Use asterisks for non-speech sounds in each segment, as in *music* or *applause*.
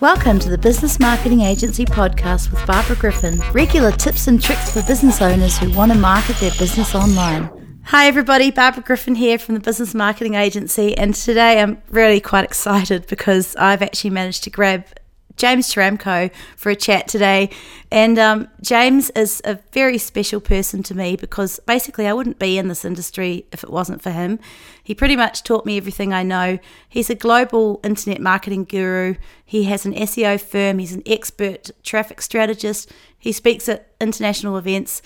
Welcome to the Business Marketing Agency podcast with Barbara Griffin. Regular tips and tricks for business owners who want to market their business online. Hi, everybody. Barbara Griffin here from the Business Marketing Agency. And today I'm really quite excited because I've actually managed to grab James Schramko for a chat today. And um, James is a very special person to me because basically I wouldn't be in this industry if it wasn't for him. He pretty much taught me everything I know. He's a global internet marketing guru. He has an SEO firm. He's an expert traffic strategist. He speaks at international events.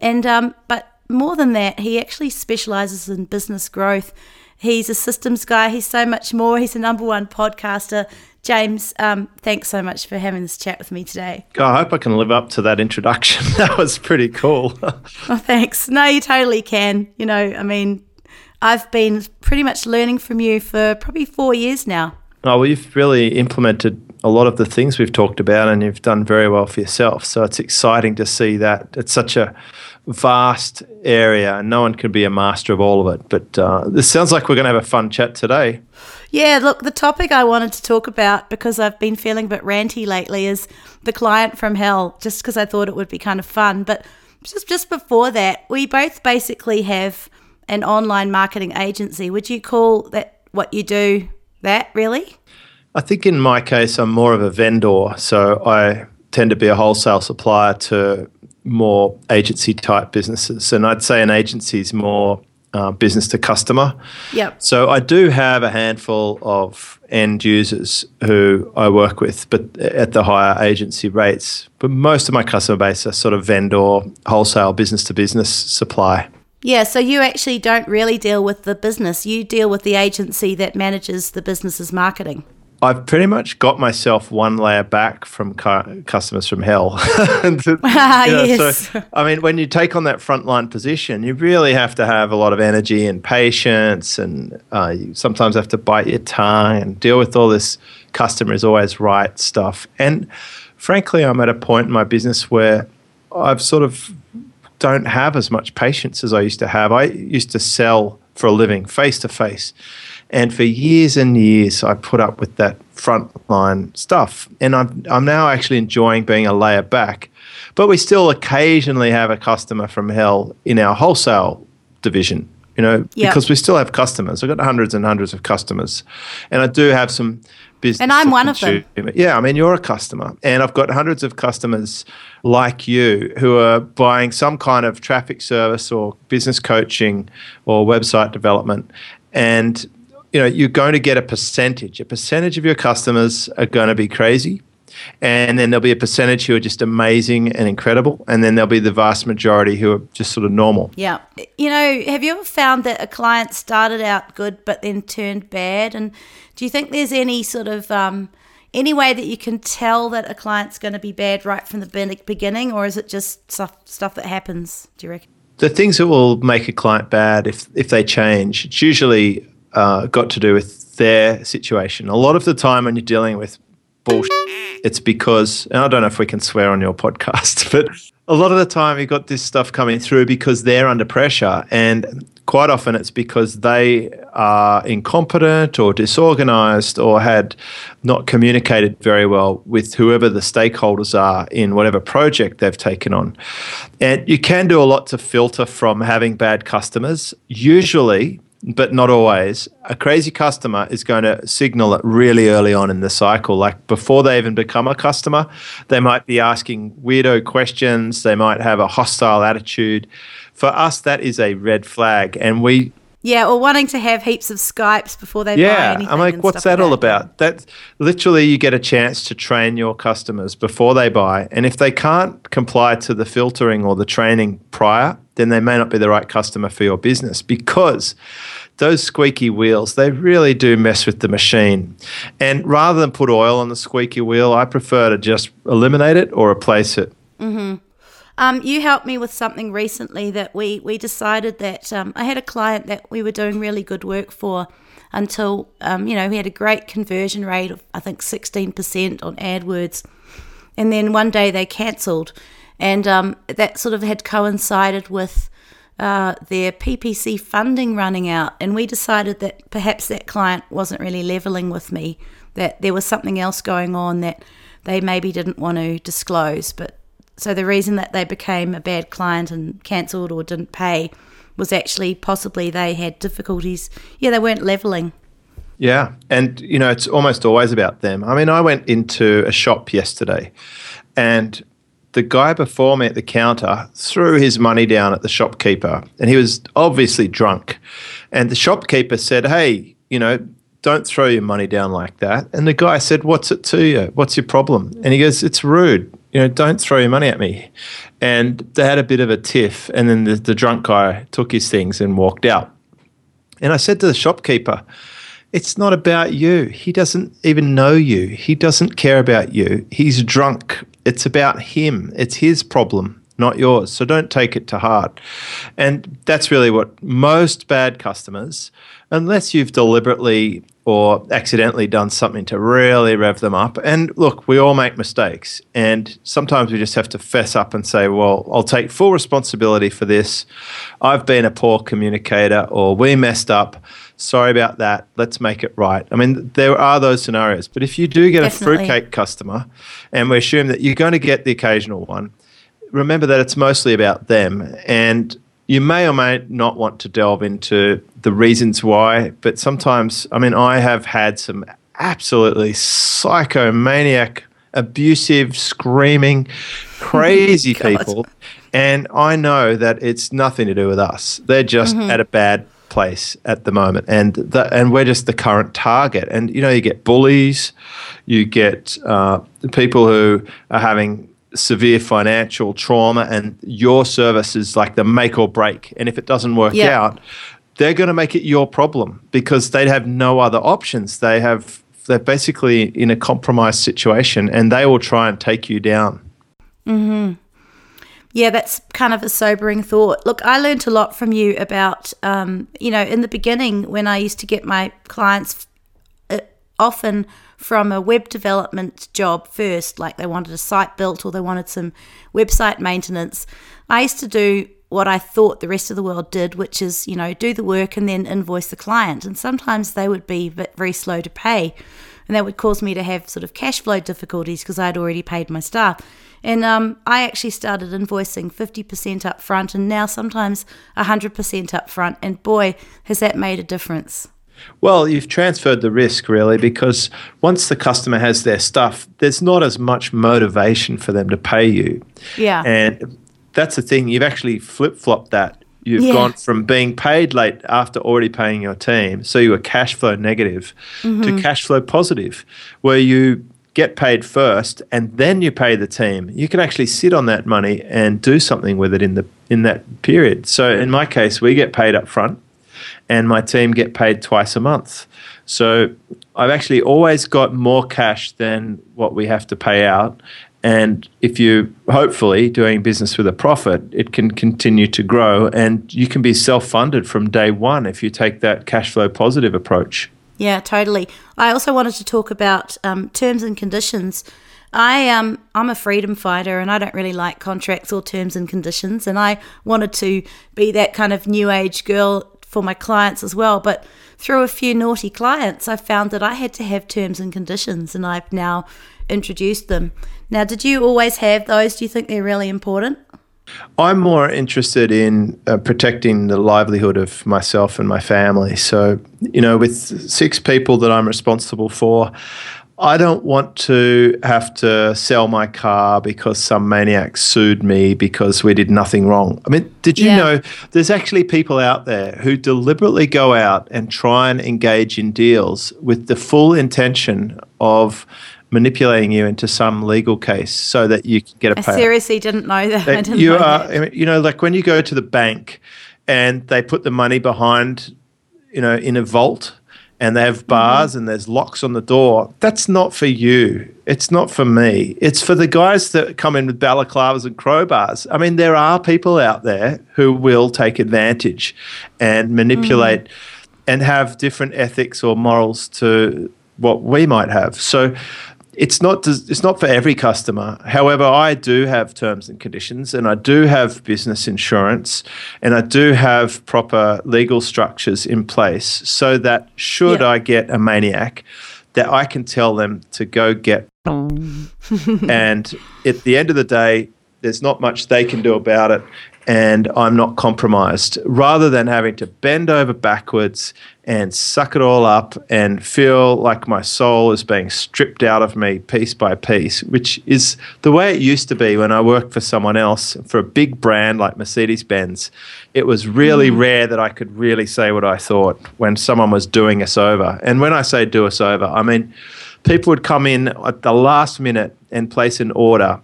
And um, but more than that, he actually specializes in business growth. He's a systems guy. He's so much more. He's a number one podcaster. James, um, thanks so much for having this chat with me today. I hope I can live up to that introduction. *laughs* that was pretty cool. *laughs* oh, thanks. No, you totally can. You know, I mean, I've been pretty much learning from you for probably four years now. Oh, well, you've really implemented a lot of the things we've talked about and you've done very well for yourself. So it's exciting to see that. It's such a vast area and no one can be a master of all of it. But uh, this sounds like we're going to have a fun chat today. Yeah, look, the topic I wanted to talk about because I've been feeling a bit ranty lately is the client from hell, just because I thought it would be kind of fun. But just just before that, we both basically have an online marketing agency. Would you call that what you do that really? I think in my case, I'm more of a vendor. So I tend to be a wholesale supplier to more agency type businesses. And I'd say an agency is more uh, business to customer. Yep. So I do have a handful of end users who I work with, but at the higher agency rates. But most of my customer base are sort of vendor, wholesale, business to business supply. Yeah, so you actually don't really deal with the business. You deal with the agency that manages the business's marketing. I've pretty much got myself one layer back from cu- customers from hell. *laughs* *laughs* you know, yes. So, I mean, when you take on that frontline position, you really have to have a lot of energy and patience, and uh, you sometimes have to bite your tongue and deal with all this customer is always right stuff. And frankly, I'm at a point in my business where I've sort of don't have as much patience as I used to have. I used to sell for a living face to face and for years and years, I put up with that frontline stuff. And I'm, I'm now actually enjoying being a layer back. But we still occasionally have a customer from hell in our wholesale division, you know, yep. because we still have customers. I've got hundreds and hundreds of customers. And I do have some business. And I'm one of them. Yeah, I mean, you're a customer. And I've got hundreds of customers like you who are buying some kind of traffic service or business coaching or website development. And you know, you're going to get a percentage. A percentage of your customers are going to be crazy. And then there'll be a percentage who are just amazing and incredible. And then there'll be the vast majority who are just sort of normal. Yeah. You know, have you ever found that a client started out good but then turned bad? And do you think there's any sort of um, any way that you can tell that a client's going to be bad right from the beginning? Or is it just stuff, stuff that happens, do you reckon? The things that will make a client bad if, if they change, it's usually uh, got to do with their situation. A lot of the time when you're dealing with bullshit, it's because, and I don't know if we can swear on your podcast, *laughs* but a lot of the time you've got this stuff coming through because they're under pressure. And quite often it's because they are incompetent or disorganized or had not communicated very well with whoever the stakeholders are in whatever project they've taken on. And you can do a lot to filter from having bad customers. Usually, but not always. A crazy customer is going to signal it really early on in the cycle. Like before they even become a customer, they might be asking weirdo questions, they might have a hostile attitude. For us, that is a red flag. And we yeah, or wanting to have heaps of Skypes before they yeah, buy anything. I'm like, what's that all about? That literally you get a chance to train your customers before they buy. And if they can't comply to the filtering or the training prior, then they may not be the right customer for your business because those squeaky wheels, they really do mess with the machine. And rather than put oil on the squeaky wheel, I prefer to just eliminate it or replace it. Mm-hmm. Um, you helped me with something recently that we, we decided that um, I had a client that we were doing really good work for until, um, you know, we had a great conversion rate of, I think, 16% on AdWords. And then one day they cancelled. And um, that sort of had coincided with uh, their PPC funding running out. And we decided that perhaps that client wasn't really leveling with me that there was something else going on that they maybe didn't want to disclose. But so the reason that they became a bad client and cancelled or didn't pay was actually possibly they had difficulties. Yeah, they weren't leveling. Yeah. And, you know, it's almost always about them. I mean, I went into a shop yesterday and the guy before me at the counter threw his money down at the shopkeeper and he was obviously drunk. And the shopkeeper said, Hey, you know, don't throw your money down like that. And the guy said, What's it to you? What's your problem? And he goes, It's rude. You know, don't throw your money at me. And they had a bit of a tiff. And then the, the drunk guy took his things and walked out. And I said to the shopkeeper, it's not about you. He doesn't even know you. He doesn't care about you. He's drunk. It's about him. It's his problem, not yours. So don't take it to heart. And that's really what most bad customers, unless you've deliberately or accidentally done something to really rev them up. And look, we all make mistakes. And sometimes we just have to fess up and say, well, I'll take full responsibility for this. I've been a poor communicator or we messed up sorry about that. Let's make it right. I mean, there are those scenarios. But if you do get Definitely. a fruitcake customer, and we assume that you're going to get the occasional one, remember that it's mostly about them. And you may or may not want to delve into the reasons why, but sometimes, I mean, I have had some absolutely psychomaniac, abusive, screaming, *laughs* crazy people. And I know that it's nothing to do with us. They're just mm-hmm. at a bad place at the moment, and the, and we're just the current target. And you know, you get bullies, you get uh, people who are having severe financial trauma, and your service is like the make or break. And if it doesn't work yeah. out, they're going to make it your problem because they have no other options. They have they're basically in a compromised situation, and they will try and take you down. Hmm yeah, that's kind of a sobering thought. Look, I learned a lot from you about, um, you know, in the beginning when I used to get my clients uh, often from a web development job first, like they wanted a site built or they wanted some website maintenance. I used to do what I thought the rest of the world did, which is, you know, do the work and then invoice the client. And sometimes they would be very slow to pay. And that would cause me to have sort of cash flow difficulties because I'd already paid my staff. And um, I actually started invoicing 50% up front and now sometimes 100% up front. And boy, has that made a difference. Well, you've transferred the risk really because once the customer has their stuff, there's not as much motivation for them to pay you. Yeah. And that's the thing, you've actually flip flopped that. You've yeah. gone from being paid late after already paying your team, so you were cash flow negative, mm-hmm. to cash flow positive, where you get paid first and then you pay the team you can actually sit on that money and do something with it in the in that period so in my case we get paid up front and my team get paid twice a month. So i've actually always got more cash than what we have to pay out. And if you hopefully doing business with a profit it can continue to grow. And you can be self-funded from day one if you take that cash flow positive approach. Yeah, totally. I also wanted to talk about um, terms and conditions. I um I'm a freedom fighter and I don't really like contracts or terms and conditions. And I wanted to be that kind of new age girl for my clients as well but through a few naughty clients I found that I had to have terms and conditions and I've now introduced them. Now did you always have those? Do you think they're really important? I'm more interested in uh, protecting the livelihood of myself and my family. So, you know, with six people that I'm responsible for, I don't want to have to sell my car because some maniac sued me because we did nothing wrong. I mean, did you yeah. know there's actually people out there who deliberately go out and try and engage in deals with the full intention of manipulating you into some legal case so that you can get a payout. I seriously didn't know that. you know are, that. you know, like when you go to the bank and they put the money behind, you know, in a vault and they have bars mm-hmm. and there's locks on the door. That's not for you. It's not for me. It's for the guys that come in with balaclavas and crowbars. I mean, there are people out there who will take advantage and manipulate mm. and have different ethics or morals to what we might have. So it's not it's not for every customer. However, I do have terms and conditions, and I do have business insurance, and I do have proper legal structures in place, so that should yeah. I get a maniac, that I can tell them to go get. *laughs* and at the end of the day, there's not much they can do about it and I'm not compromised. Rather than having to bend over backwards and suck it all up and feel like my soul is being stripped out of me piece by piece, which is the way it used to be when I worked for someone else, for a big brand like Mercedes Benz. It was really mm. rare that I could really say what I thought when someone was doing us over. And when I say do us over, I mean, people would come in at the last minute and place an order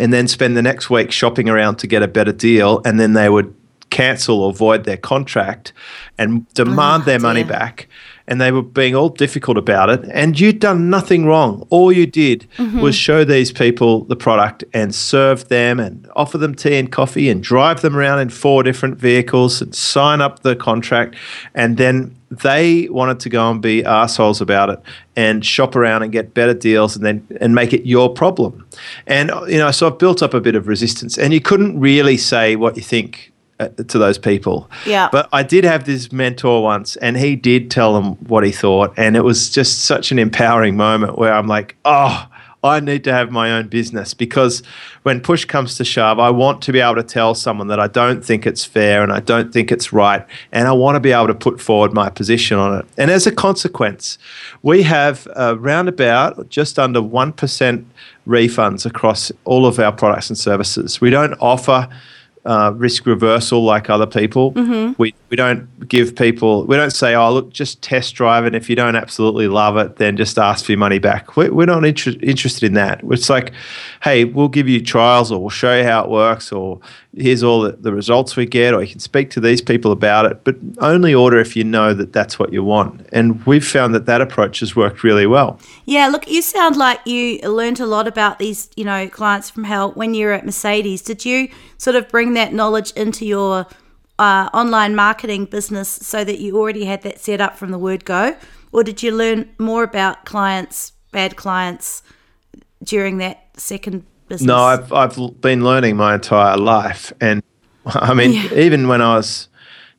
and then spend the next week shopping around to get a better deal, and then they would cancel or void their contract and demand oh, their money back. And they were being all difficult about it. And you'd done nothing wrong. All you did mm-hmm. was show these people the product and serve them and offer them tea and coffee and drive them around in four different vehicles and sign up the contract. And then they wanted to go and be assholes about it and shop around and get better deals and then and make it your problem. And you know, so I've built up a bit of resistance. And you couldn't really say what you think Uh, to those people. Yeah. But I did have this mentor once, and he did tell them what he thought, and it was just such an empowering moment where I'm like, oh I need to have my own business because when push comes to shove, I want to be able to tell someone that I don't think it's fair and I don't think it's right, and I want to be able to put forward my position on it. And as a consequence, we have around about just under 1% refunds across all of our products and services. We don't offer uh, risk reversal like other people. Mm-hmm. We we don't give people we don't say oh look just test drive it if you don't absolutely love it then just ask for your money back. We're, we're not inter- interested in that. It's like hey we'll give you trials or we'll show you how it works or here's all the, the results we get or you can speak to these people about it but only order if you know that that's what you want. And we've found that that approach has worked really well. Yeah, look you sound like you learned a lot about these you know clients from hell when you were at Mercedes. Did you sort of bring that knowledge into your uh, online marketing business so that you already had that set up from the word go? Or did you learn more about clients, bad clients, during that second business? No, I've, I've been learning my entire life. And *laughs* I mean, yeah. even when I was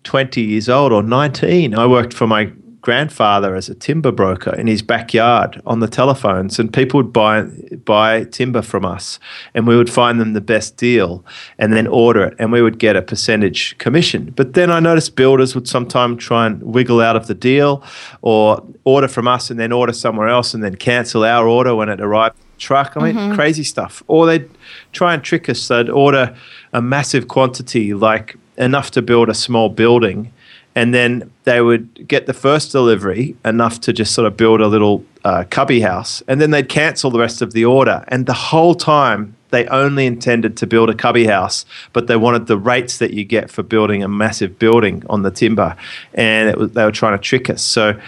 20 years old or 19, I worked for my grandfather as a timber broker in his backyard on the telephones, and people would buy buy timber from us, and we would find them the best deal, and then order it, and we would get a percentage commission. But then I noticed builders would sometimes try and wiggle out of the deal, or order from us and then order somewhere else, and then cancel our order when it arrived. Truck, I mean, mm-hmm. crazy stuff. Or they'd try and trick us. They'd order a massive quantity, like enough to build a small building, and then they would get the first delivery enough to just sort of build a little uh, cubby house, and then they'd cancel the rest of the order. And the whole time, they only intended to build a cubby house, but they wanted the rates that you get for building a massive building on the timber, and was, they were trying to trick us. So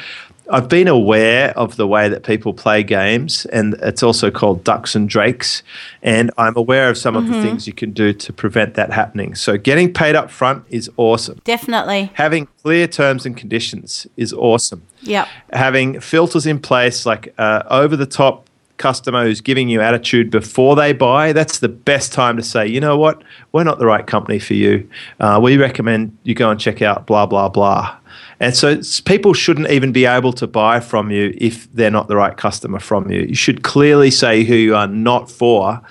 I've been aware of the way that people play games, and it's also called ducks and drakes. And I'm aware of some mm-hmm. of the mm-hmm. things you can do to prevent that happening. So, getting paid up front is awesome. Definitely. Having clear terms and conditions is awesome. Yeah. Having filters in place, like uh, over the top customer who's giving you attitude before they buy, that's the best time to say, you know what, we're not the right company for you. Uh, we recommend you go and check out blah, blah, blah. And so people shouldn't even be able to buy from you if they're not the right customer from you. You should clearly say who you are not for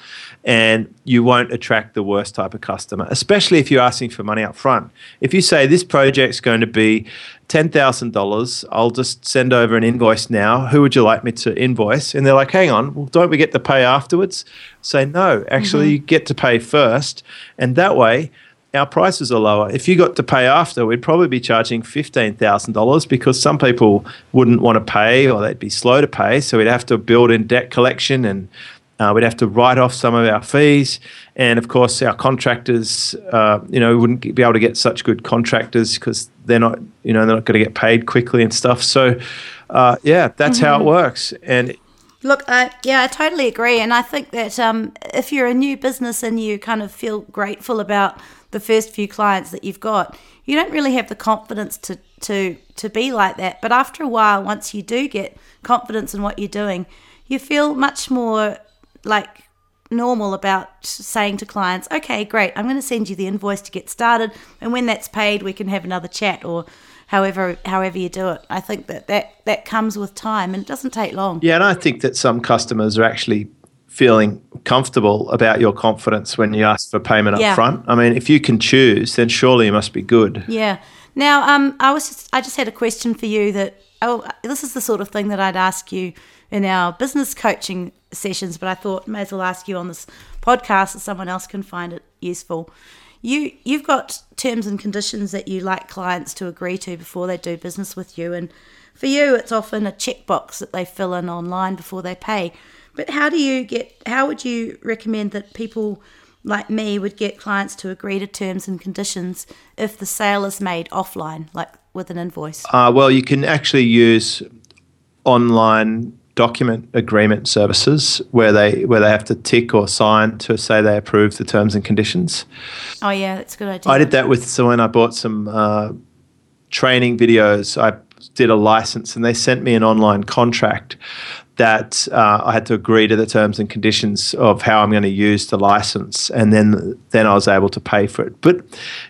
and you won't attract the worst type of customer, especially if you're asking for money up front. If you say this project's going to be $10,000, I'll just send over an invoice now. Who would you like me to invoice? And they're like, hang on, well, don't we get to pay afterwards? Say, no, actually, mm-hmm. you get to pay first. And that way, our prices are lower. If you got to pay after, we'd probably be charging $15,000 because some people wouldn't want to pay or they'd be slow to pay. So we'd have to build in debt collection and uh, we'd have to write off some of our fees. And of course, our contractors, uh, you know, wouldn't be able to get such good contractors because they're not, you know, they're not going to get paid quickly and stuff. So, uh, yeah, that's mm-hmm. how it mm-hmm. works. And Look, I, yeah, I totally agree. And I think that um, if you're a new business and you kind of feel grateful about the first few clients that you've got, you don't really have the confidence to to to be like that. But after a while, once you do get confidence in what you're doing, you feel much more like normal about saying to clients, "Okay, great. I'm going to send you the invoice to get started, and when that's paid, we can have another chat." Or however however you do it. I think that that, that comes with time and it doesn't take long. Yeah, and I think that some customers are actually feeling comfortable about your confidence when you ask for payment Yeah. up front. I mean, if you can choose, then surely you must be good. Yeah. Now, um, I was just, I just had a question for you that oh, this is the sort of thing that I'd ask you in our business coaching sessions, but I thought may as well ask you on this podcast so someone else can find it useful. You you've got terms and conditions that you like clients to agree to before they do business with you, and for you, it's often a checkbox that they fill in online before they pay. But how do you get? How would you recommend that people like me would get clients to agree to terms and conditions if the sale is made offline, like with an invoice? Uh, well, you can actually use online document agreement services where they where they have to tick or sign to say they approve the terms and conditions. Oh yeah, that's a good idea. I did that with so when I bought some uh, training videos. I did a license, and they sent me an online contract that uh, I had to agree to the terms and conditions of how I'm going to use the license, and then then I was able to pay for it. But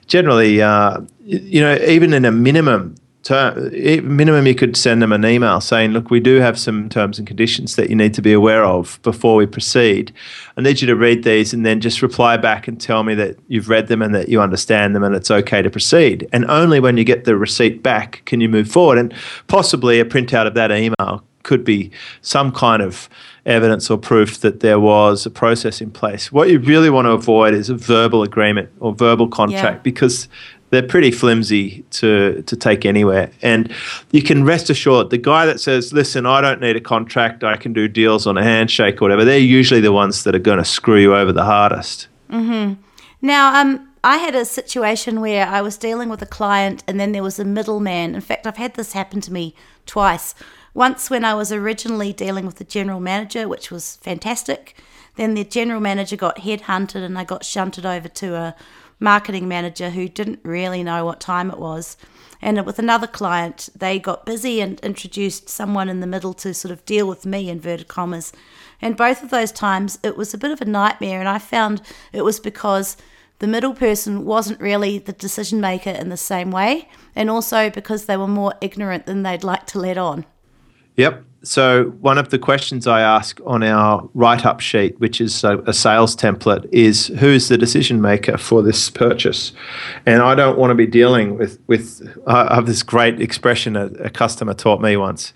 generally, uh, you know, even in a minimum term, e- minimum, you could send them an email saying, "Look, we do have some terms and conditions that you need to be aware of before we proceed. I need you to read these, and then just reply back and tell me that you've read them and that you understand them, and it's okay to proceed. And only when you get the receipt back can you move forward. And possibly a printout of that email could be some kind of evidence or proof that there was a process in place. What you really want to avoid is a verbal agreement or verbal contract Yeah. because they're pretty flimsy to to take anywhere. And you can rest assured the guy that says, "Listen, I don't need a contract. I can do deals on a handshake or whatever." They're usually the ones that are going to screw you over the hardest. Now, um, I had a situation where I was dealing with a client and then there was a middleman. In fact, I've had this happen to me twice. Once when I was originally dealing with the general manager, which was fantastic. Then the general manager got headhunted and I got shunted over to a marketing manager who didn't really know what time it was. And with another client, they got busy and introduced someone in the middle to sort of deal with me, inverted commas. And both of those times, it was a bit of a nightmare. And I found it was because the middle person wasn't really the decision maker in the same way, and also because they were more ignorant than they'd like to let on. Yep. So one of the questions I ask on our write-up sheet, which is a, a sales template, is who's the decision maker for this purchase? And I don't want to be dealing with with. I have this great expression a, a customer taught me once.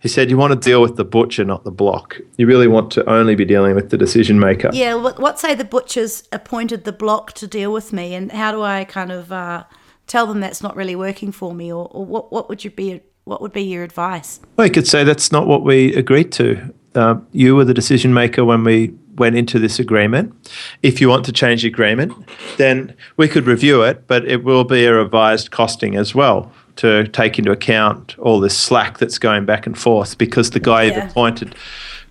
He said, "You want to deal with the butcher, not the block. You really want to only be dealing with the decision maker." Yeah, what, what say the butchers appointed the block to deal with me, and how do I kind of uh, tell them that's not really working for me, or, or what what would you be what would be your advice? Well, you could say that's not what we agreed to. Uh, you were the decision maker when we went into this agreement. If you want to change the agreement, then we could review it, but it will be a revised costing as well to take into account all this slack that's going back and forth because the guy Yeah. you've appointed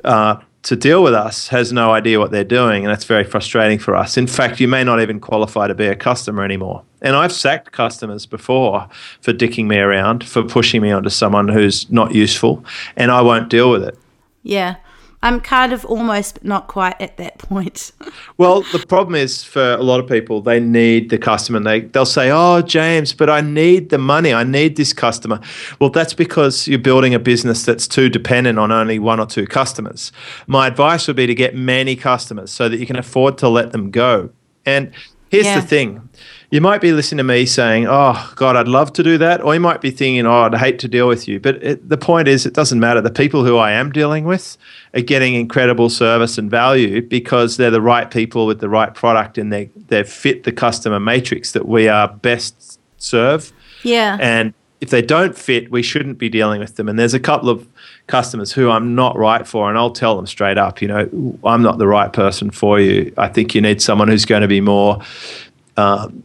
uh, to deal with us has no idea what they're doing, and that's very frustrating for us. In fact, you may not even qualify to be a customer anymore. And I've sacked customers before for dicking me around, for pushing me onto someone who's not useful, and I won't deal with it. Yeah, I'm kind of almost but not quite at that point. *laughs* Well, the problem is for a lot of people, they need the customer. And they they'll say, "Oh, James, but I need the money. I need this customer." Well, that's because you're building a business that's too dependent on only one or two customers. My advice would be to get many customers so that you can afford to let them go. And here's Yeah. the thing. You might be listening to me saying, "Oh God, I'd love to do that," or you might be thinking, "Oh, I'd hate to deal with you." But it, the point is, it doesn't matter. The people who I am dealing with are getting incredible service and value because they're the right people with the right product and they they fit the customer matrix that we are best serve. yeah, And if they don't fit, we shouldn't be dealing with them. And there's a couple of customers who I'm not right for, and I'll tell them straight up, you know, I'm not the right person for you. I think you need someone who's going to be more. Um,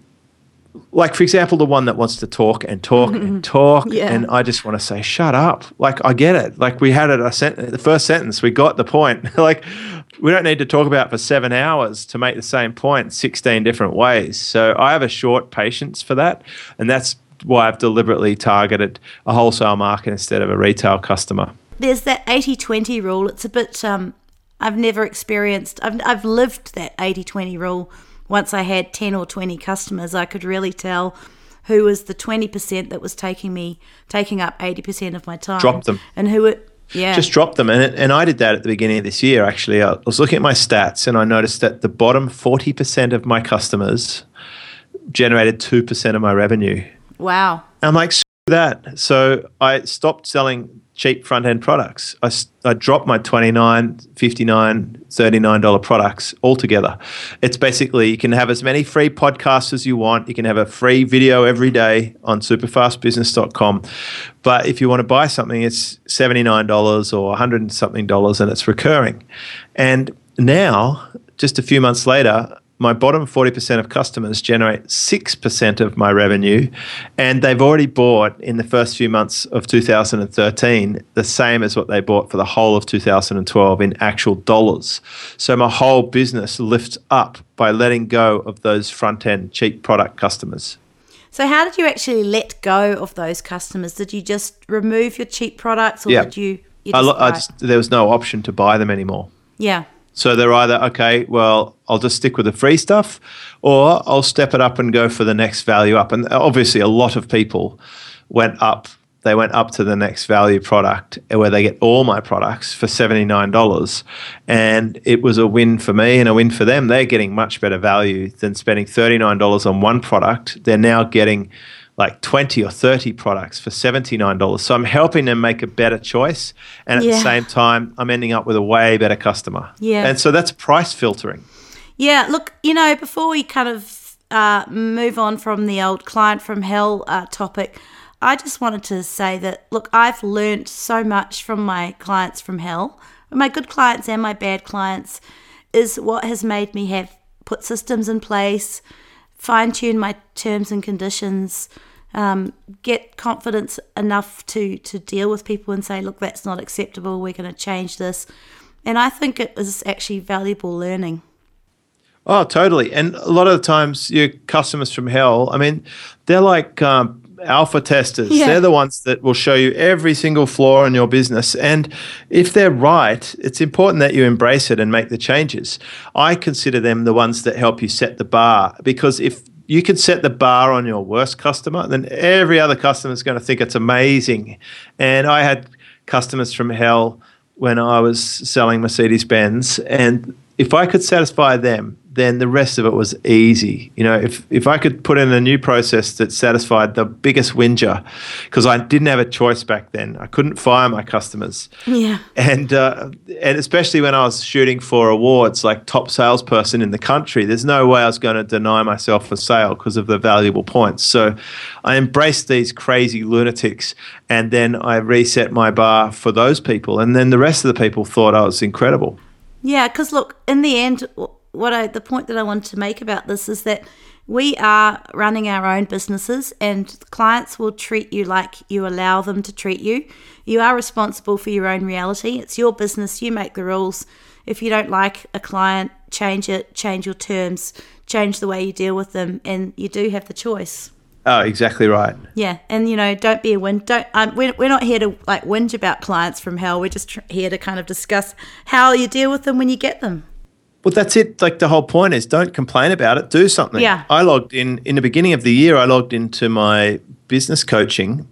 like for example, the one that wants to talk and talk and talk, Yeah. and I just want to say, "Shut up!" Like I get it. Like we had it. I sent the first sentence. We got the point. *laughs* like we don't need to talk about for seven hours to make the same point sixteen different ways. So I have a short patience for that, and that's why I've deliberately targeted a wholesale market instead of a retail customer. there's that 80-20 rule. It's a bit um, I've never experienced. I've I've lived that 80-20 rule. Once I had ten or twenty customers, I could really tell who was the 20% that was taking me taking up 80% of my time. Drop them. And who it yeah. Just drop them. And, it, and I did that at the beginning of this year, actually. I was looking at my stats and I noticed that the bottom 40% of my customers generated 2% of my revenue. Wow. And I'm like, that. So I stopped selling cheap front end products. I, I dropped my $29, $59, $39 products altogether. It's basically you can have as many free podcasts as you want. You can have a free video every day on superfastbusiness.com. But if you want to buy something, it's $79 or 100 and something dollars and it's recurring. And now, just a few months later, my bottom 40% of customers generate 6% of my revenue, and they've already bought in the first few months of 2013 the same as what they bought for the whole of 2012 in actual dollars. So my whole business lifts up by letting go of those front end cheap product customers. So, how did you actually let go of those customers? Did you just remove your cheap products, or yeah. did you? you just, I, I just, there was no option to buy them anymore. Yeah. So they're either, okay, well, I'll just stick with the free stuff, or I'll step it up and go for the next value up. And obviously, a lot of people went up. They went up to the next value product where they get all my products for $79. And it was a win for me and a win for them. They're getting much better value than spending $39 on one product. They're now getting like 20 or 30 products for $79. So I'm helping them make a better choice. And at yeah. the same time, I'm ending up with a way better customer. Yeah. And so that's price filtering. Yeah. Look, you know, before we kind of uh, move on from the old client from hell uh, topic, I just wanted to say that, look, I've learned so much from my clients from hell, my good clients and my bad clients, is what has made me have put systems in place, fine tune my terms and conditions, um, get confidence enough to to deal with people and say, look, that's not acceptable. We're going to change this. And I think it is actually valuable learning. Oh, totally. And a lot of the times, your customers from hell, I mean, they're like um, alpha testers. Yeah. They're the ones that will show you every single flaw in your business. And if they're right, it's important that you embrace it and make the changes. I consider them the ones that help you set the bar because if you can set the bar on your worst customer, then every other customer is going to think it's amazing. And I had customers from hell when I was selling Mercedes Benz, and if I could satisfy them, then the rest of it was easy. You know, if if I could put in a new process that satisfied the biggest whinger, because I didn't have a choice back then, I couldn't fire my customers. Yeah. And uh, and especially when I was shooting for awards like top salesperson in the country, there's no way I was going to deny myself a sale because of the valuable points. So I embraced these crazy lunatics, and then I reset my bar for those people, and then the rest of the people thought I was incredible. Yeah, because look, in the end, what I the point that I wanted to make about this is that we are running our own businesses and clients will treat you like you allow them to treat you. You are responsible for your own reality. It's your business, you make the rules. If you don't like a client, change it, change your terms, change the way you deal with them and you do have the choice. Oh, exactly right. Yeah, and you know, don't be a win. Don't. Um, we're, we're not here to like whinge about clients from hell. We're just tr- here to kind of discuss how you deal with them when you get them. Well, that's it. Like the whole point is don't complain about it, do something. Yeah. I logged in in the beginning of the year, I logged into my business coaching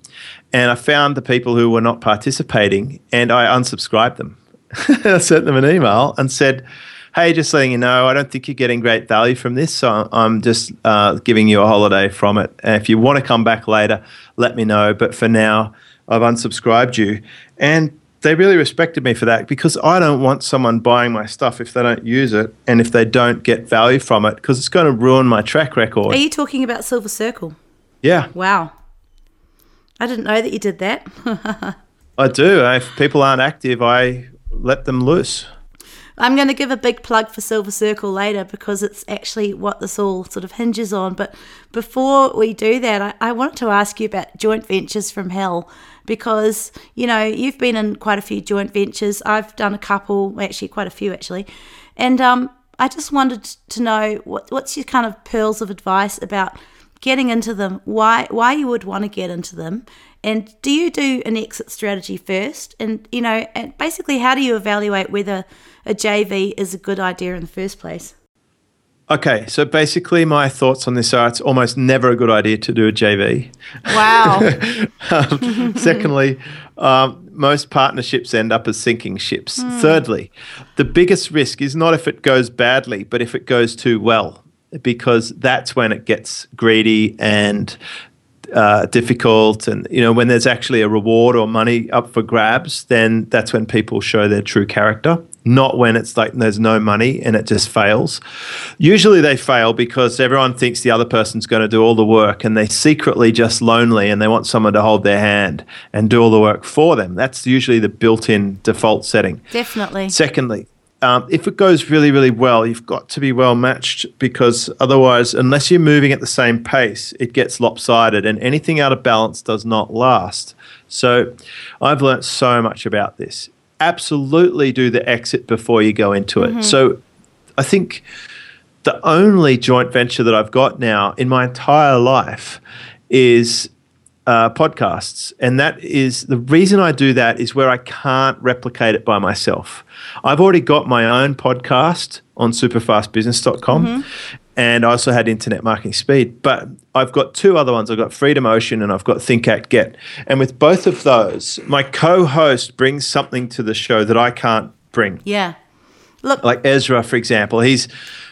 and I found the people who were not participating and I unsubscribed them. *laughs* I sent them an email and said, Hey, just letting you know, I don't think you're getting great value from this. So I'm just uh, giving you a holiday from it. And if you want to come back later, let me know. But for now, I've unsubscribed you. And they really respected me for that because I don't want someone buying my stuff if they don't use it and if they don't get value from it because it's going to ruin my track record. Are you talking about Silver Circle? Yeah. Wow. I didn't know that you did that. *laughs* I do. If people aren't active, I let them loose. I'm going to give a big plug for Silver Circle later because it's actually what this all sort of hinges on. But before we do that, I, I wanted to ask you about joint ventures from hell because you know you've been in quite a few joint ventures. I've done a couple, actually quite a few actually, and um, I just wanted to know what, what's your kind of pearls of advice about getting into them. Why why you would want to get into them, and do you do an exit strategy first? And you know, and basically, how do you evaluate whether a JV is a good idea in the first place? Okay, so basically, my thoughts on this are it's almost never a good idea to do a JV. Wow. *laughs* um, secondly, um, most partnerships end up as sinking ships. Mm. Thirdly, the biggest risk is not if it goes badly, but if it goes too well, because that's when it gets greedy and uh, difficult and you know when there's actually a reward or money up for grabs then that's when people show their true character not when it's like there's no money and it just fails usually they fail because everyone thinks the other person's going to do all the work and they're secretly just lonely and they want someone to hold their hand and do all the work for them that's usually the built-in default setting definitely secondly um, if it goes really, really well, you've got to be well matched because otherwise, unless you're moving at the same pace, it gets lopsided and anything out of balance does not last. So I've learnt so much about this. Absolutely do the exit before you go into it. Mm-hmm. So I think the only joint venture that I've got now in my entire life is uh, podcasts. And that is the reason I do that is where I can't replicate it by myself. I've already got my own podcast on superfastbusiness.com. Mm-hmm. And I also had Internet Marketing Speed. But I've got two other ones. I've got Freedom Ocean and I've got Think Act Get. And with both of those, my co host brings something to the show that I can't bring. Yeah. Look. Like Ezra, for example. He's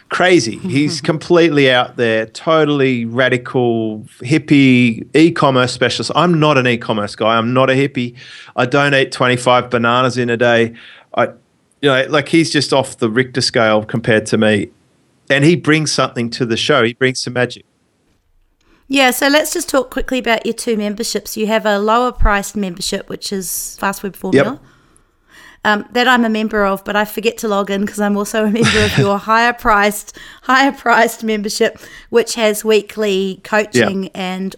crazy. *laughs* He's completely out there, totally radical, hippie, e commerce specialist. I'm not an e commerce guy. I'm not a hippie. I don't eat 25 bananas in a day. I, you know, like he's just off the Richter scale compared to me. And he brings something to the show, he brings some magic. Yeah, so let's just talk quickly about your two memberships. You have a lower priced membership, which is Fast Web Formula. Yep um, that I'm a member of, but I forget to log in because I'm also a member of your *laughs* higher priced, higher priced membership, which has weekly coaching. And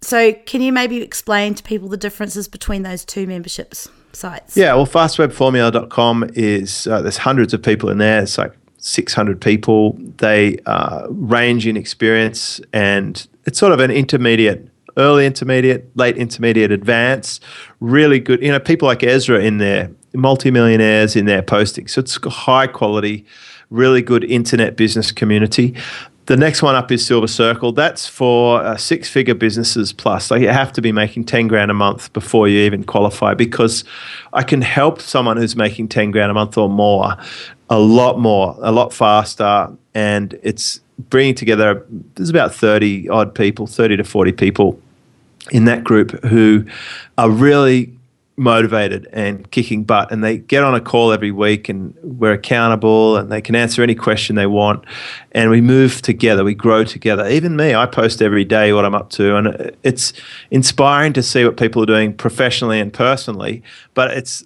so, can you maybe explain to people the differences between those two memberships sites? Yeah, well, fastwebformula.com is uh, there's hundreds of people in there. It's like 600 people. They uh, range in experience, and it's sort of an intermediate early intermediate, late intermediate, advanced, really good. You know, people like Ezra in there multimillionaires in their posting. So it's high quality, really good internet business community. The next one up is Silver Circle. That's for uh, six figure businesses plus. Like you have to be making 10 grand a month before you even qualify because I can help someone who's making 10 grand a month or more a lot more, a lot faster. And it's bringing together, there's about 30 odd people, 30 to 40 people in that group who are really motivated and kicking butt and they get on a call every week and we're accountable and they can answer any question they want and we move together we grow together even me i post every day what i'm up to and it's inspiring to see what people are doing professionally and personally but it's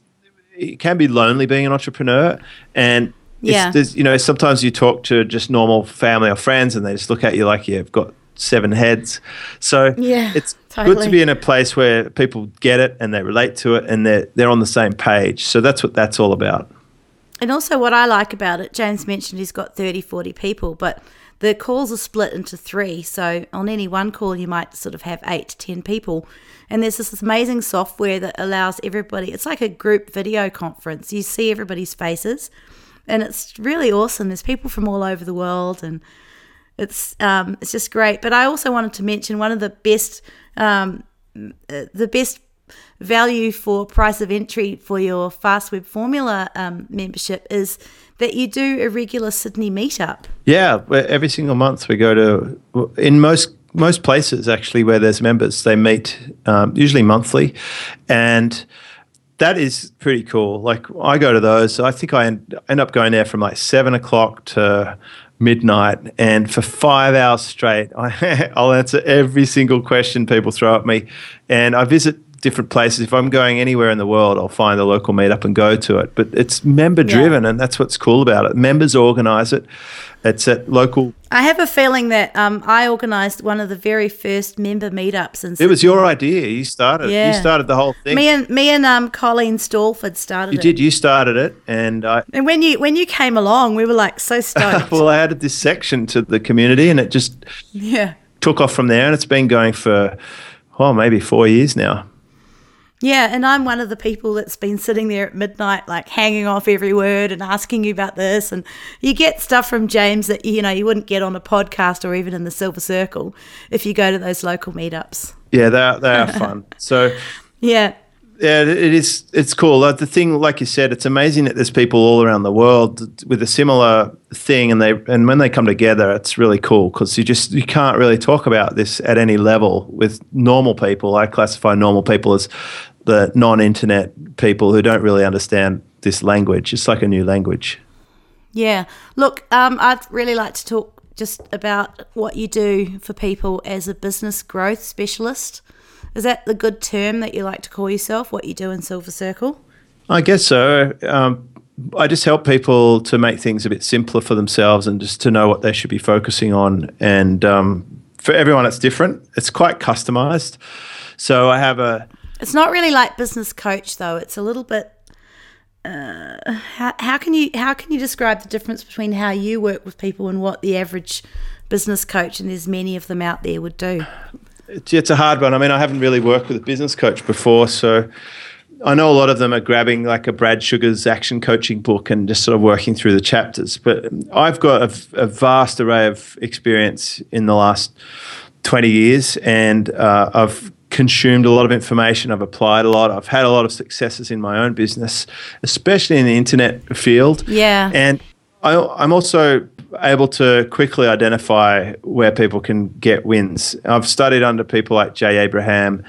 it can be lonely being an entrepreneur and yeah. you know sometimes you talk to just normal family or friends and they just look at you like you've got seven heads. So yeah, it's totally. good to be in a place where people get it and they relate to it and they're they're on the same page. So that's what that's all about. And also what I like about it, James mentioned he's got 30, 40 people, but the calls are split into three. So on any one call you might sort of have eight to ten people. And there's this amazing software that allows everybody it's like a group video conference. You see everybody's faces and it's really awesome. There's people from all over the world and it's um, it's just great. But I also wanted to mention one of the best um, the best value for price of entry for your Fast Web Formula um, membership is that you do a regular Sydney meetup. Yeah, every single month we go to in most most places actually where there's members they meet um, usually monthly, and that is pretty cool. Like I go to those. I think I end, end up going there from like seven o'clock to midnight, and for five hours straight, *laughs* I, will answer every single question people throw at me. And I visit different places. If I'm going anywhere in the world, I'll find a local meetup and go to it. But it's member driven, yeah. and that's what's cool about it. Members organise it. It's at local. I have a feeling that um, I organised one of the very first member meetups, and it was your idea. You started. Yeah. You started the whole thing. Me and me and um, Colleen Stallford started. You it. did. You started it, and I. And when you when you came along, we were like so *laughs* stoked. well, I added this section to the community, and it just yeah took off from there, and it's been going for well maybe four years now. Yeah, and I'm one of the people that's been sitting there at midnight, like hanging off every word and asking you about this. And you get stuff from James that you know you wouldn't get on a podcast or even in the Silver Circle if you go to those local meetups. Yeah, they are, they are *laughs* fun. So yeah, yeah, it is. It's cool. The thing, like you said, it's amazing that there's people all around the world with a similar thing, and they and when they come together, it's really cool because you just you can't really talk about this at any level with normal people. I classify normal people as the non-internet people who don't really understand this language. It's like a new language. Yeah. Look, um, I'd really like to talk just about what you do for people as a business growth specialist. Is that the good term that you like to call yourself, what you do in Silver Circle? I guess so. Um, I just help people to make things a bit simpler for themselves and just to know what they should be focusing on. And um, for everyone, it's different. It's quite customized. So I have a. It's not really like business coach though. It's a little bit. Uh, how, how can you how can you describe the difference between how you work with people and what the average business coach and there's many of them out there would do? It's, it's a hard one. I mean, I haven't really worked with a business coach before, so I know a lot of them are grabbing like a Brad Sugar's action coaching book and just sort of working through the chapters. But I've got a, a vast array of experience in the last 20 years, and uh, I've consumed a lot of information. I've applied a lot. I've had a lot of successes in my own business, especially in the internet field. Yeah. And I, I'm also able to quickly identify where people can get wins. I've studied under people like Jay Abraham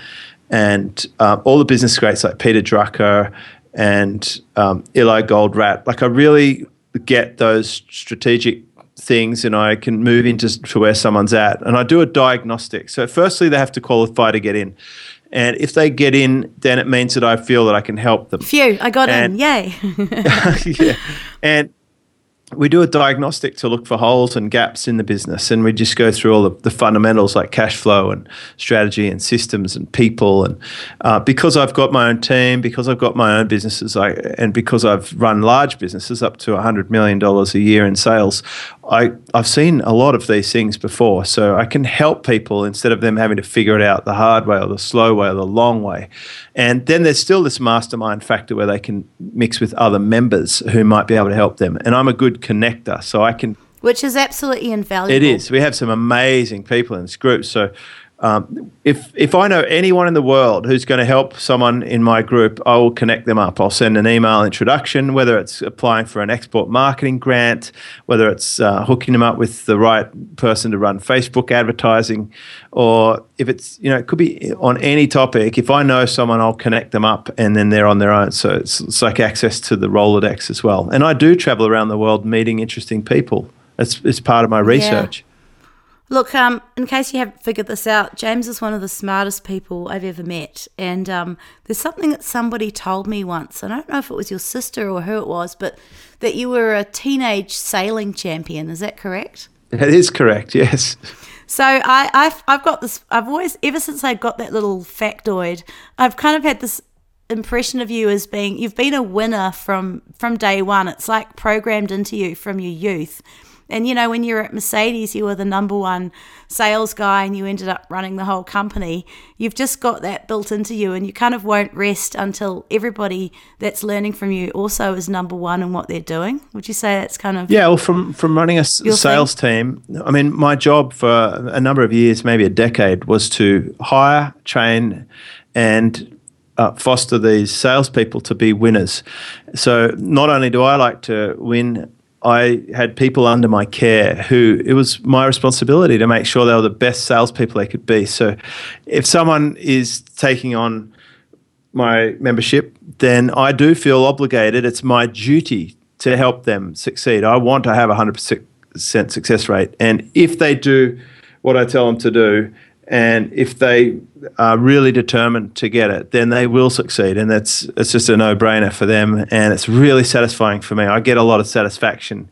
and um, all the business greats like Peter Drucker and um, Eli Goldratt. Like I really get those strategic things and I can move into to where someone's at. And I do a diagnostic. So firstly, they have to qualify to get in. And if they get in, then it means that I feel that I can help them. Phew, I got And- in. Yay. *laughs* yeah. And we do a diagnostic to look for holes and gaps in the business. And we just go through all the, the fundamentals like cash flow and strategy and systems and people. And uh, because I've got my own team, because I've got my own businesses, I, and because I've run large businesses up to $100 million a year in sales, I, I've seen a lot of these things before. So I can help people instead of them having to figure it out the hard way or the slow way or the long way. And then there's still this mastermind factor where they can mix with other members who might be able to help them. And I'm a good connector, so I can. Which is absolutely invaluable. It is. We have some amazing people in this group. So um, if if I know anyone in the world who's going to help someone in my group, I will connect them up. I'll send an email introduction, whether it's applying for an export marketing grant, whether it's uh, hooking them up with the right person to run Facebook advertising, or if it's you know it could be on any topic. If I know someone, I'll connect them up, and then they're on their own. So it's, it's like access to the Rolodex as well. And I do travel around the world meeting interesting people. It's, it's part of my research. Look, um, in case you haven't figured this out, James is one of the smartest people I've ever met. And um, there's something that somebody told me once, and I don't know if it was your sister or who it was, but that you were a teenage sailing champion. Is that correct? That is correct. Yes. So I, I've, I've got this. I've always, ever since I got that little factoid, I've kind of had this impression of you as being you've been a winner from from day one. It's like programmed into you from your youth. And you know, when you were at Mercedes, you were the number one sales guy, and you ended up running the whole company. You've just got that built into you, and you kind of won't rest until everybody that's learning from you also is number one in what they're doing. Would you say that's kind of Yeah, well, from from running a sales team, I mean, my job for a number of years, maybe a decade, was to hire, train, and uh, foster these salespeople to be winners. So not only do I like to win. I had people under my care who it was my responsibility to make sure they were the best salespeople they could be. So, if someone is taking on my membership, then I do feel obligated. It's my duty to help them succeed. I want to have a 100% success rate. And if they do what I tell them to do, and if they are really determined to get it, then they will succeed. And that's it's just a no brainer for them. And it's really satisfying for me. I get a lot of satisfaction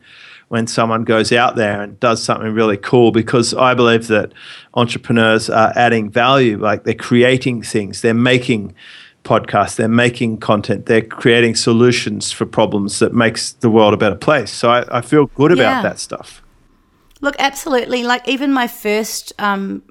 when someone goes out there and does something really cool because I believe that entrepreneurs are adding value, like they're creating things, they're making podcasts, they're making content, they're creating solutions for problems that makes the world a better place. So I, I feel good Yeah. about that stuff. Look, absolutely. Like even my first um,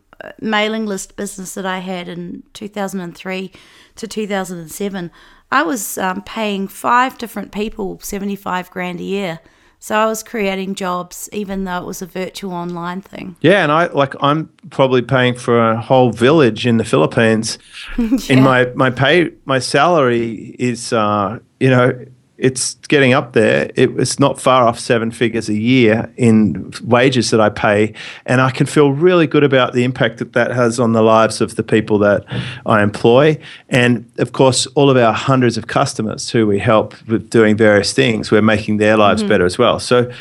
mailing list business that I had in 2003 to 2007, I was um, paying five different people 75 grand a year. So I was creating jobs, even though it was a virtual online thing. Yeah, and I like I'm probably paying for a whole village in the Philippines. *laughs* yeah. In my my pay, my salary is uh, you know it's getting up there. It, it's not far off seven figures a year in wages that I pay, and I can feel really good about the impact that that has on the lives of the people that I employ, and of course, all of our hundreds of customers who we help with doing various things. We're making their lives mm-hmm. better as well. So,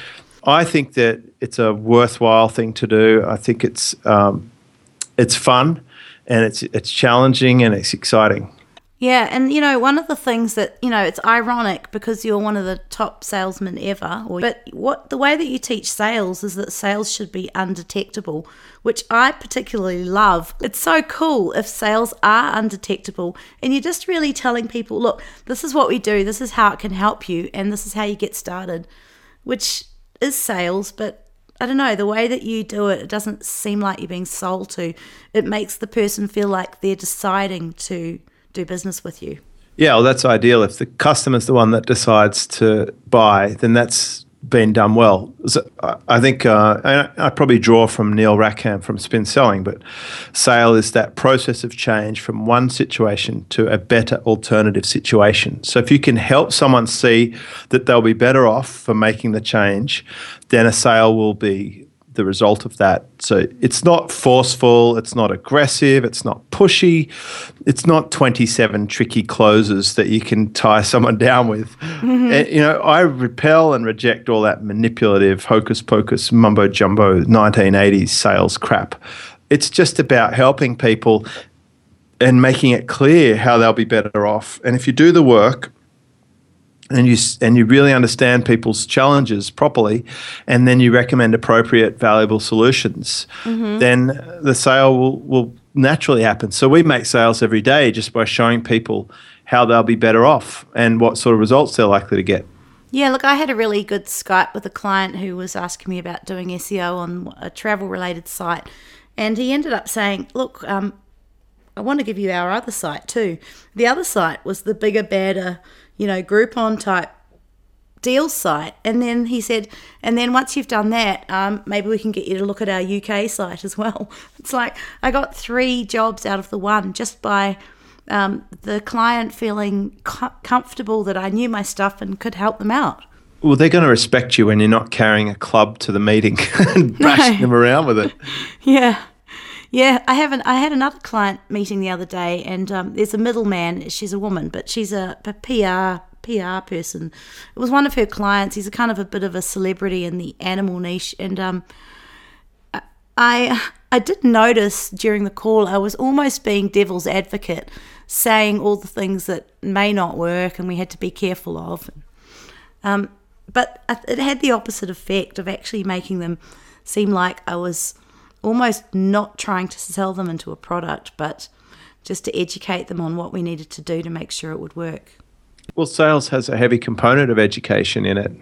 I think that it's a worthwhile thing to do. I think it's um, it's fun, and it's it's challenging and it's exciting. Yeah, and you know, one of the things that, you know, it's ironic because you're one of the top salesmen ever, or, but what the way that you teach sales is that sales should be undetectable, which I particularly love. It's so cool if sales are undetectable and you're just really telling people, look, this is what we do, this is how it can help you, and this is how you get started, which is sales, but I don't know, the way that you do it, it doesn't seem like you're being sold to. It makes the person feel like they're deciding to do business with you. Yeah, well, that's ideal. If the customer's the one that decides to buy, then that's been done well. So I think uh, I, I, probably draw from Neil Rackham from Spin Selling, but sale is that process of change from one situation to a better alternative situation. So if you can help someone see that they'll be better off for making the change, then a sale will be the result of that. So it's not forceful, it's not aggressive, it's not pushy, it's not 27 tricky closes that you can tie *laughs* someone down with. Mm-hmm. And, you know, I repel and reject all that manipulative, hocus pocus, mumbo jumbo 1980s sales crap. It's just about helping people and making it clear how they'll be better off. And if you do the work, and you and you really understand people's challenges properly, and then you recommend appropriate, valuable solutions, mm-hmm. then the sale will, will naturally happen. So we make sales every day just by showing people how they'll be better off and what sort of results they're likely to get. Yeah, look, I had a really good Skype with a client who was asking me about doing SEO on a travel related site. And he ended up saying, Look, um, I want to give you our other site too. The other site was the bigger, badder you know, Groupon type deal site. And then he said, and then once you've done that, um, maybe we can get you to look at our UK site as well. *laughs* It's like I got three jobs out of the one just by um, the client feeling co- comfortable that I knew my stuff and could help them out. Well, they're going to respect you when you're not carrying a club to the meeting *laughs* and bashing *laughs* no. them around with it. Yeah. Yeah, I haven't. I had another client meeting the other day, and um, there's a middleman. She's a woman, but she's a, a PR PR person. It was one of her clients. He's a kind of a bit of a celebrity in the animal niche, and um, I I did notice during the call I was almost being devil's advocate, saying all the things that may not work and we had to be careful of. Um, but it had the opposite effect of actually making them seem like I was almost not trying to sell them into a product, but just to educate them on what we needed to do to make sure it would work. Well, sales has a heavy component of education in it.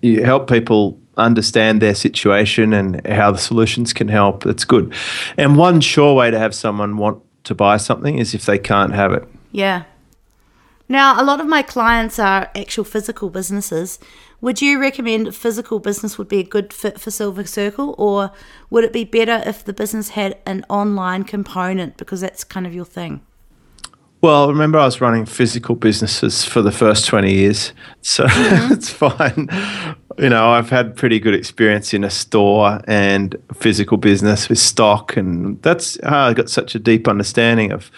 You help people understand their situation and how the solutions can help. That's good. And one sure way to have someone want to buy something is if they can't have it. Yeah. Now, a lot of my clients are actual physical businesses. Would you recommend physical business would be a good fit for Silver Circle, or would it be better if the business had an online component because that's kind of your thing? Well, remember, I was running physical businesses for the first 20 years, so *laughs* mm-hmm. it's fine. You know, I've had pretty good experience in a store and physical business with stock, and that's how I got such a deep understanding of.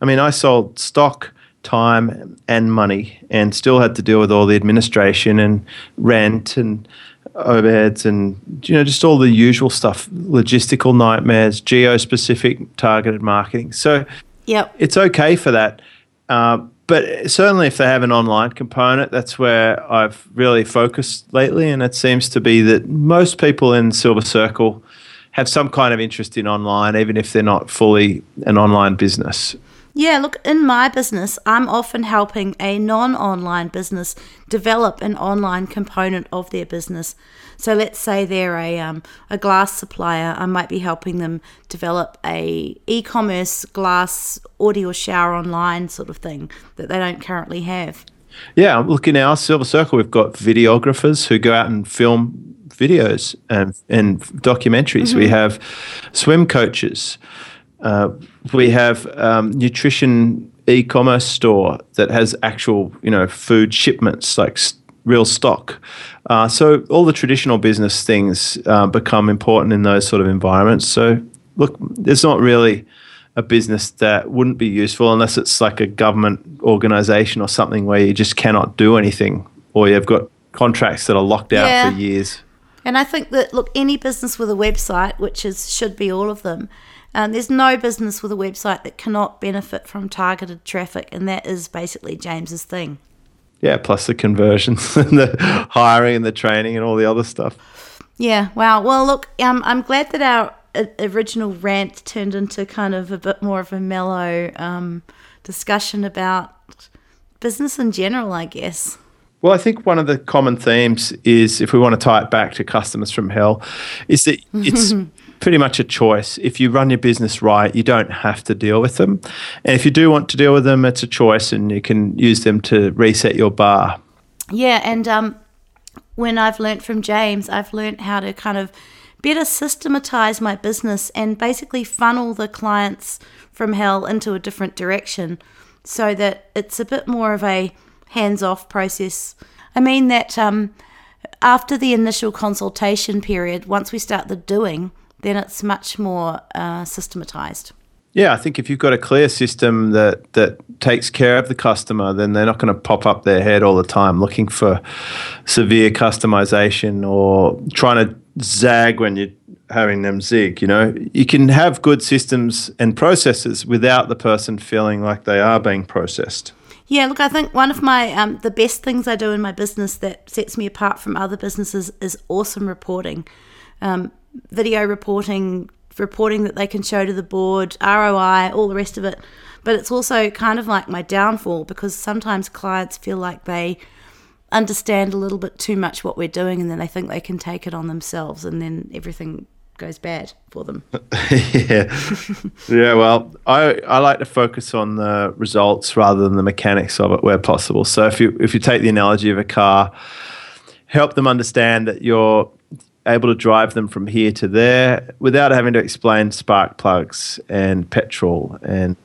I mean, I sold stock time and money and still had to deal with all the administration and rent and overheads and you know just all the usual stuff logistical nightmares geo specific targeted marketing. So yeah it's okay for that. Uh, but certainly if they have an online component that's where i've really focused lately. And it seems to be that most people in silver circle have some kind of interest in online even if they're not fully an online business Yeah, look, in my business, I'm often helping a non online business develop an online component of their business. So let's say they're a, um, a glass supplier, I might be helping them develop a e-commerce glass audio shower online sort of thing that they don't currently have. Yeah, look in our Silver Circle, we've got videographers who go out and film videos and, and documentaries. Mm-hmm. We have swim coaches. Uh, we have um, nutrition e-commerce store that has actual, you know, food shipments like st- real stock. Uh, so all the traditional business things uh, become important in those sort of environments. So look, there's not really a business that wouldn't be useful unless it's like a government organization or something where you just cannot do anything or you've got contracts that are locked out yeah. for years. And I think that look, any business with a website, which is should be all of them, um, there's no business with a website that cannot benefit from targeted traffic, and that is basically James's thing. Yeah, plus the conversions *laughs* and the hiring and the training and all the other stuff. Yeah, wow. Well, look, um, I'm glad that our original rant turned into kind of a bit more of a mellow um, discussion about business in general, I guess. Well, I think one of the common themes is, if we want to tie it back to customers from hell, is that it's *laughs* pretty much a choice. If you run your business right, you don't have to deal with them. And if you do want to deal with them, it's a choice and you can use them to reset your bar. Yeah. And um, when I've learnt from James, I've learnt how to kind of better systematize my business and basically funnel the clients from hell into a different direction so that it's a bit more of a hands off process. I mean that um, after the initial consultation period, once we start the doing, then it's much more uh, systematized. Yeah, I think if you've got a clear system that that takes care of the customer, then they're not going to pop up their head all the time looking for severe customization or trying to zag when you're having them zig. You know, you can have good systems and processes without the person feeling like they are being processed. Yeah, look, I think one of my um, the best things I do in my business that sets me apart from other businesses is awesome reporting. Um, video reporting, reporting that they can show to the board, ROI, all the rest of it. But it's also kind of like my downfall because sometimes clients feel like they understand a little bit too much what we're doing and then they think they can take it on themselves and then everything goes bad for them. *laughs* yeah. yeah, well, I, I like to focus on the results rather than the mechanics of it where possible. So if you if you take the analogy of a car, help them understand that you're able to drive them from here to there without having to explain spark plugs and petrol and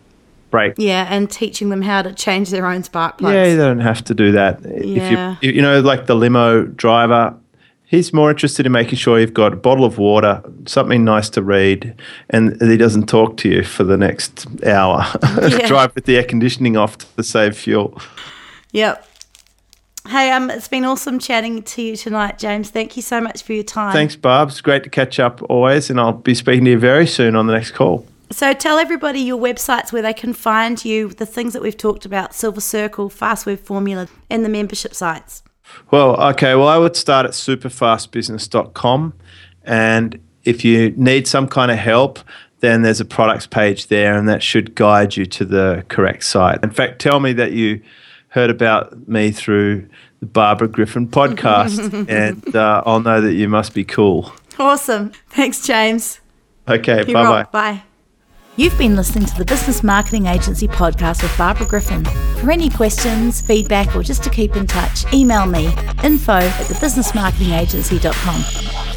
brake. Yeah, and teaching them how to change their own spark plugs. Yeah, they don't have to do that. Yeah. If you, you know, like the limo driver, he's more interested in making sure you've got a bottle of water, something nice to read, and he doesn't talk to you for the next hour. *laughs* Drive with the air conditioning off to save fuel. Yep. Hey, um, it's been awesome chatting to you tonight, James. Thank you so much for your time. Thanks, Barb. It's great to catch up always, and I'll be speaking to you very soon on the next call. So tell everybody your websites where they can find you, the things that we've talked about, Silver Circle, Fast Web Formula, and the membership sites. Well, okay. Well, I would start at superfastbusiness.com. And if you need some kind of help, then there's a products page there, and that should guide you to the correct site. In fact, tell me that you heard about me through the Barbara Griffin podcast, *laughs* and uh, I'll know that you must be cool. Awesome. Thanks, James. Okay, bye bye. Bye. You've been listening to the Business Marketing Agency podcast with Barbara Griffin. For any questions, feedback, or just to keep in touch, email me info at thebusinessmarketingagency.com.